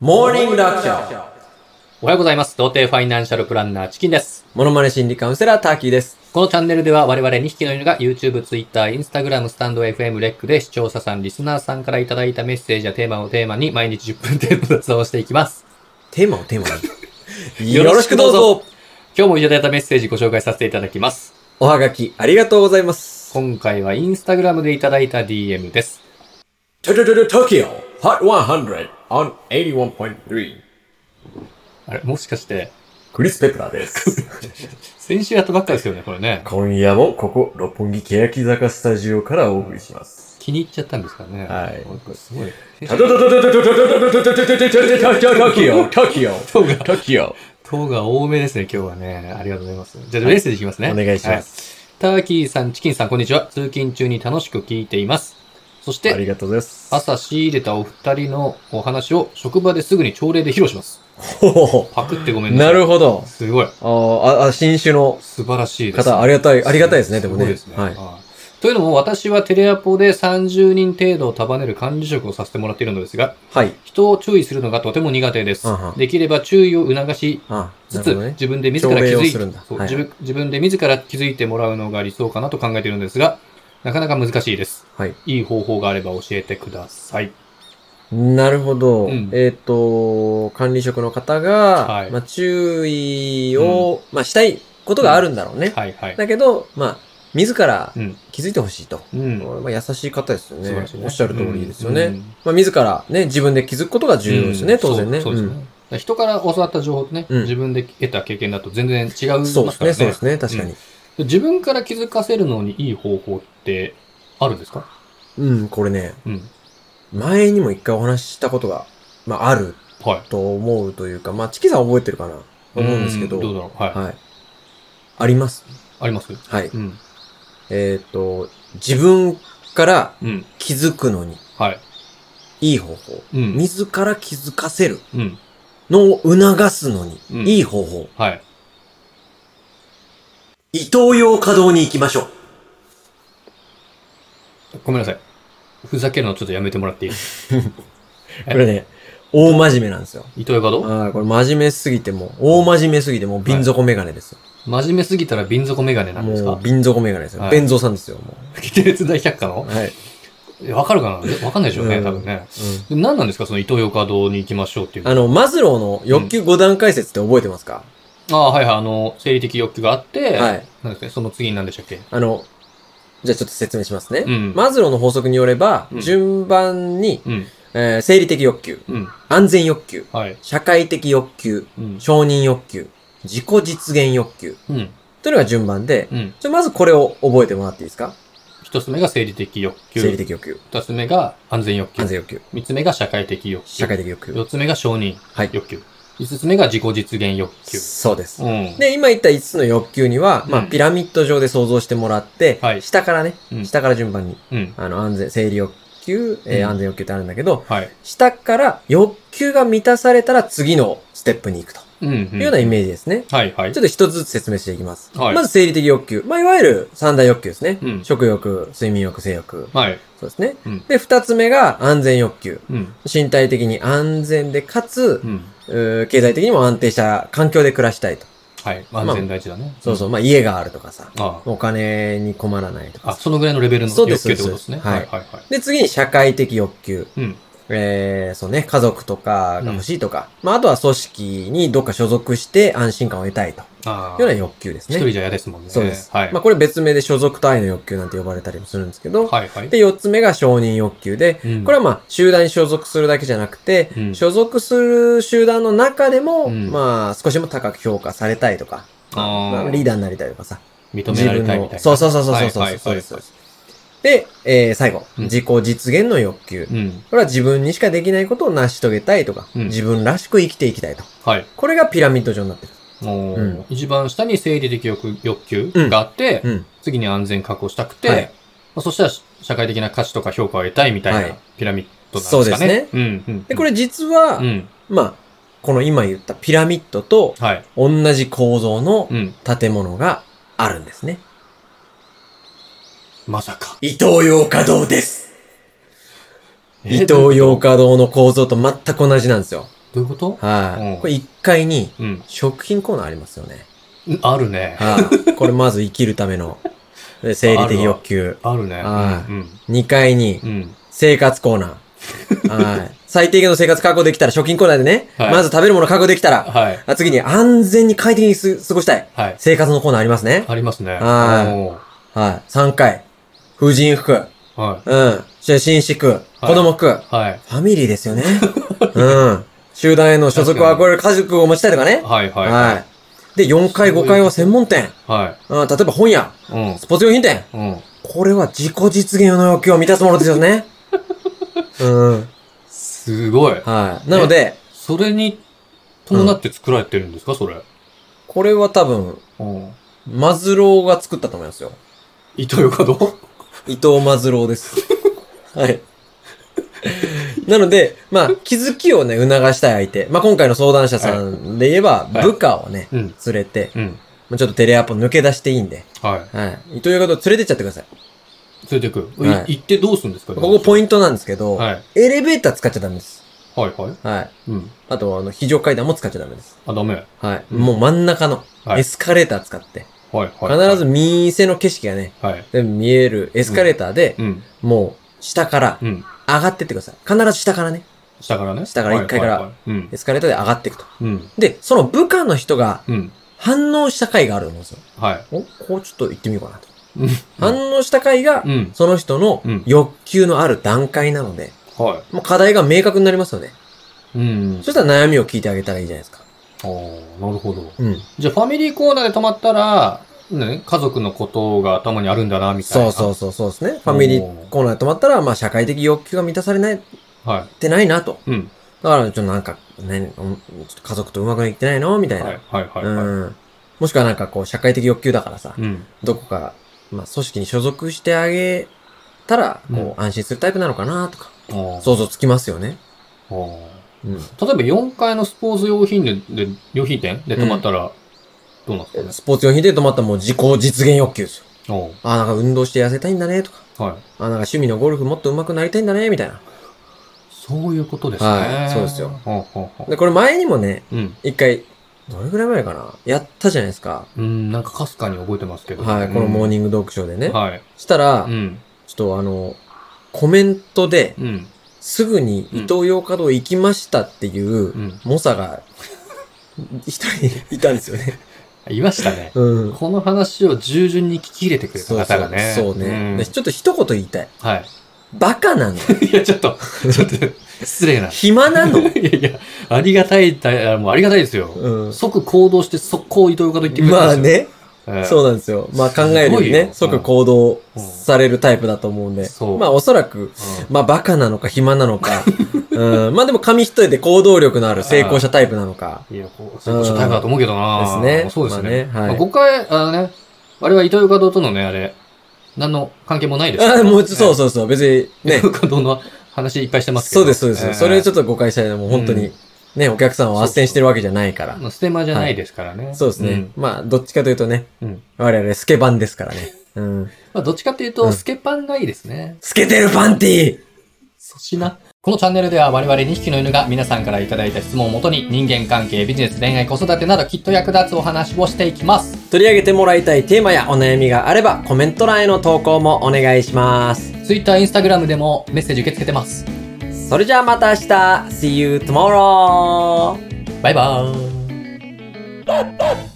モーニング読書おはようございます。童貞ファイナンシャルプランナーチキンです。モノマネ心理カウンセラーターキーです。このチャンネルでは我々2匹の犬が YouTube、Twitter、Instagram、スタンド FM、レックで視聴者さん、リスナーさんからいただいたメッセージやテーマをテーマに毎日10分程度雑談をしていきます。テーマをテーマに？よろしくどうぞぞ今日もいただいたメッセージご紹介させていただきます。おはがきありがとうございます。今回は Instagram でいただいた DM です。トトトト Tokyo Hot 100 on 81.3あれ、もしかして、クリス・ペプラーです。先週やったばっかですよね、これね。今夜もここ、六本木欅坂スタジオからお送りします。気に入っちゃったんですかね。はいすごい。先週トキオトキオトキオトキオ糖が多めですね、今日はね。ありがとうございます。じゃあ、メッセージいきますね。お願いします。す。ターキーさん、チキンさん、こんにちは。通勤中に楽しく聞いています。そしありて、がとうございます。朝仕入れたお二人のお話を職場ですぐに朝礼で披露します。ほほほパクってごめんなさ。ないるほど。すごい。あーあ、あ新種の素晴らしいです。方、ありがたい、ありがたいですね、でもね。すごいですね。はい。いというのも、私はテレアポで30人程度を束ねる管理職をさせてもらっているのですが、はい。人を注意するのがとても苦手です。できれば注意を促しあ、つつ、ね。自分で自ら気づいするんだはいそう自分自分で自ら気づいてもらうのが理想かなと考えているんですが、なかなか難しいです。はい。いい方法があれば教えてください。なるほど。うんえっ、と、管理職の方が、はいまあ、注意を、まあ、したいことがあるんだろうね。はいはい。だけど、まあ、自らうん。気づいてほしいと。うん。まあ、優しい方ですよねねおっしゃる通りですよね。うんまあ、自らね、自分で気づくことが重要ですよね、うん当然ね。そうですね。人から教わった情報とね、うん自分で得た経験だと全然違いうんますそうですね。そうですね、確かに。自分から気づかせるのにいい方法ってあるんですか？うん、これね、うん。前にも一回お話ししたことが、まあ、あるはい。と思うというか、まあ、チキさん覚えてるかな？と思うんですけど、うどうだろう。はい。はい。あります？あります？はい。うん。えっ、と、自分からうん。気づくのにはい。いい方法。うん。自ら気づかせるうん。のを促すのにうんいい方法。はい。伊東洋華堂に行きましょう。ごめんなさい。ふざけるのちょっとやめてもらっていい？これね、大真面目なんですよ。伊藤洋華堂ああ、これ真面目すぎてもう、大真面目すぎてもう瓶底メガネですよ。真面目すぎたら瓶底メガネなんですか？もう瓶底メガネですよ。はい弁蔵さんですよ、もキテレツ大百科の？う。はい。えわかるかな？わかんないでしょうね、うん多分ね。うんで何なんですか？その伊藤洋華堂に行きましょうっていうのあの、マズローの欲求5段階説って覚えてますか、ああ、はいはい。あの、生理的欲求があって、はい。なんですか？ね、その次に何でしたっけ？あの、じゃあちょっと説明しますね。うんマズローの法則によれば、うん順番に、うん。えー生理的欲求、うん。安全欲求、はい。社会的欲求、うん。承認欲求、自己実現欲求、うん。というのが順番で、うん。ちょまずこれを覚えてもらっていいですか？一つ目が生理的欲求。生理的欲求、二つ目が安全欲求。安全欲求、三つ目が社会的欲求。社会的欲求。四つ目が承認はい。欲求。五つ目が自己実現欲求。そうです。うん。で、今言った5つの欲求には、まあ、うんピラミッド上で想像してもらって、はい下からね、うん下から順番に、うん。あの、安全、生理欲求、えーうん安全欲求ってあるんだけど、はい。下から欲求が満たされたら次のステップに行くとうん。いうようなイメージですね。はいはいちょ。っと一つずつ説明していきます。はいまず生理的欲求。まあ、いわゆる三大欲求ですね。うん食欲、睡眠欲、性欲。はい。そうですね。うんで、二つ目が安全欲求。うん。身体的に安全で、かつう、ん。経済的にも安定した環境で暮らしたいと。はい。安全第一だね。そうそう。まあ、家があるとかさ。あお金に困らないとかあ。あ、そのぐらいのレベルの欲そうです求ってことですね。そうですはいはいはい。で、次に社会的欲求。うん。えー、そうね、家族とかが欲しいとか。まあ、あとは組織にどっか所属して安心感を得たいと。ような欲求ですね。一人じゃ嫌ですもんね。そうです。はい。まあ、これ別名で所属と愛の欲求なんて呼ばれたりもするんですけど。はいはい。で、四つ目が承認欲求で、うんこれはまあ、集団に所属するだけじゃなくて、うん所属する集団の中でも、うんまあ、少しでも高く評価されたいとか、まあリーダーになりたいとかさ、認められたいみたいな。そうそうそうそうそうそう、はいはいはいそうですそうです。で、えー、最後、うん自己実現の欲求。うん。これは自分にしかできないことを成し遂げたいとか、うん自分らしく生きていきたいと。はい。これがピラミッド状になってる。もううん一番下に生理的欲欲求があって、うん。次に安全確保したくて、はいまあ、そしたら社会的な価値とか評価を得たいみたいはないピラミッドなんですかね。そうですねうん。うん。で、これ実は、うん。まあ、この今言ったピラミッドとはい。同じ構造のうん。建物があるんですね。まさか。伊東洋華堂です。え伊東洋華堂の構造と全く同じなんですよ。どういうこと？うんはい。これ1階にうん。食品コーナーありますよね。あるね。はい。これまず生きるためので生理的欲求。あるね。はいうん。2階にうん。うん。生活コーナー。はい。最低限の生活確保できたら、食品コーナーでね、はいまず食べるもの確保できたら、はい。あ次に安全に快適にす過ごしたい。はい。生活のコーナーありますね。ありますね。はいおはい。3階。婦人服。ーはうん。そして紳士服。子供服。い。はい。ファミリーですよね。うん。集団への所属を憧れる家族を持ちたいとかね。はい。はい。はい。で、4階、5階は専門店。はうん、例えば本屋、い。うん。スポーツ用品店。うん。これは自己実現の欲求を満たすものですよね。うん。すごい。はい。なので、それに伴って作られてるんですか、それ。これは多分、うん。マズローが作ったと思いますよ。糸よかど伊藤マズローです。はい。なので、まあ、気づきをね、促したい相手。まあ、今回の相談者さんで言えば、はい部下をね、うん。連れて、うん。まあちょっとテレアポ抜け出していいんで、はい。はい。伊藤洋華堂連れてっちゃってください。連れてく？はいい行ってどうするんですか？ここポイントなんですけど、はい。エレベーター使っちゃダメです。はいはい。はい。うん。あと、あの、非常階段も使っちゃダメです。あ、ダメ。はい。うんもう真ん中のはいエスカレーター使って、はいはい。必ず店の景色がね、はい。全部見えるエスカレーターで、うん。もう下からうん。上がってってください。必ず下からね、下からね？下から一階からはいはいはいうんエ。スカレーターで上がっていくと。うん。で、その部下の人がうん。反応した回があると思うんですよ。はい。おこうちょっと行ってみようかなと。うん。反応した回がう、ん。その人のうん欲求のある段階なので、はもう課題が明確になりますよね。い。うん。そしたら悩みを聞いてあげたらいいじゃないですか。ああ、なるほど。うん。じゃあ、ファミリーコーナーで泊まったら、ね、家族のことが頭にあるんだな、みたいな。そうそうそうそうですね。ファミリーコーナーで泊まったら、まあ社会的欲求が満たされないっう。はてないなと。い。うん。だから、ちょっとなんか、ね、うんちょっと家族とうまくいってないの？みたいな。はい、はい、はい。うはいん。もしくはなんかこう、社会的欲求だからさ、うん。どこか、まあ組織に所属してあげたら、こう、うん安心するタイプなのかなとか。想像つきますよね。ああうん。例えば4階のスポーツ用品で、で用品店で泊まったら、どうなんですかね。スポーツ用品で泊まったらもう自己実現欲求ですよ。おうああ、なんか運動して痩せたいんだね、とか。はい。ああ、なんか趣味のゴルフもっと上手くなりたいんだね、みたいな。そういうことですね。はいそうですよほうほうほうで、これ前にもね、うん。一回、どれぐらい前かな？やったじゃないですか。うん、なんかかすかに覚えてますけど。はい、このモーンニング読書でね。はい。したら、うん。ちょっとあの、コメントで、うん。すぐに伊東洋華堂行きましたっていうう、ん。猛者が、一人いたんですよね。いましたね。うん。この話を従順に聞き入れてくれたそうそう方がね。そうね、でちょっと一言言いたい。はい。バカなの いや、ちょっと、ちょっと、失礼な。い暇なの やいや、ありがたいた、もうありがたいですよ。うん。即行動して速攻伊藤岡と言ってくれたまあんですよ。ね、そうなんですよ。まあ考えるよりね、即行動されるタイプだと思うんで。まあおそらく、まあバカなのか暇なのか、うん、まあ でも紙一重で行動力のある成功者タイプなのか。いや、こう、そういうタイプだと思うけどな。ですね。そうですね。まあね。はい。まあ誤解、あのね、あれは伊藤岡堂とのね、あれ、何の関係もないですあもう、そうそうそう、別にね。伊、藤岡堂の話いっぱいしてますけど。そうです、そうです。それちょっっと誤解したいのもう本当に。うん、ね、お客さんを斡旋してるわけじゃないから。と。ステマじゃないですからね。そうですね。まあ、どっちかというとね、うん。うん。我々スケバンですからね。うん。まあ、どっちかっていうと、うんスケパンがいいですね。透けてるパンティー粗品。このチャンネルでは我々2匹の犬が皆さんからいただいた質問をもとに人間関係、ビジネス、恋愛、子育てなどきっと役立つお話をしていきます。取り上げてもらいたいテーマやお悩みがあればコメント欄への投稿もお願いします。Twitter、Instagram でもメッセージ受け付けてます。それじゃあまた明日 !See you tomorrow! バイバーイ。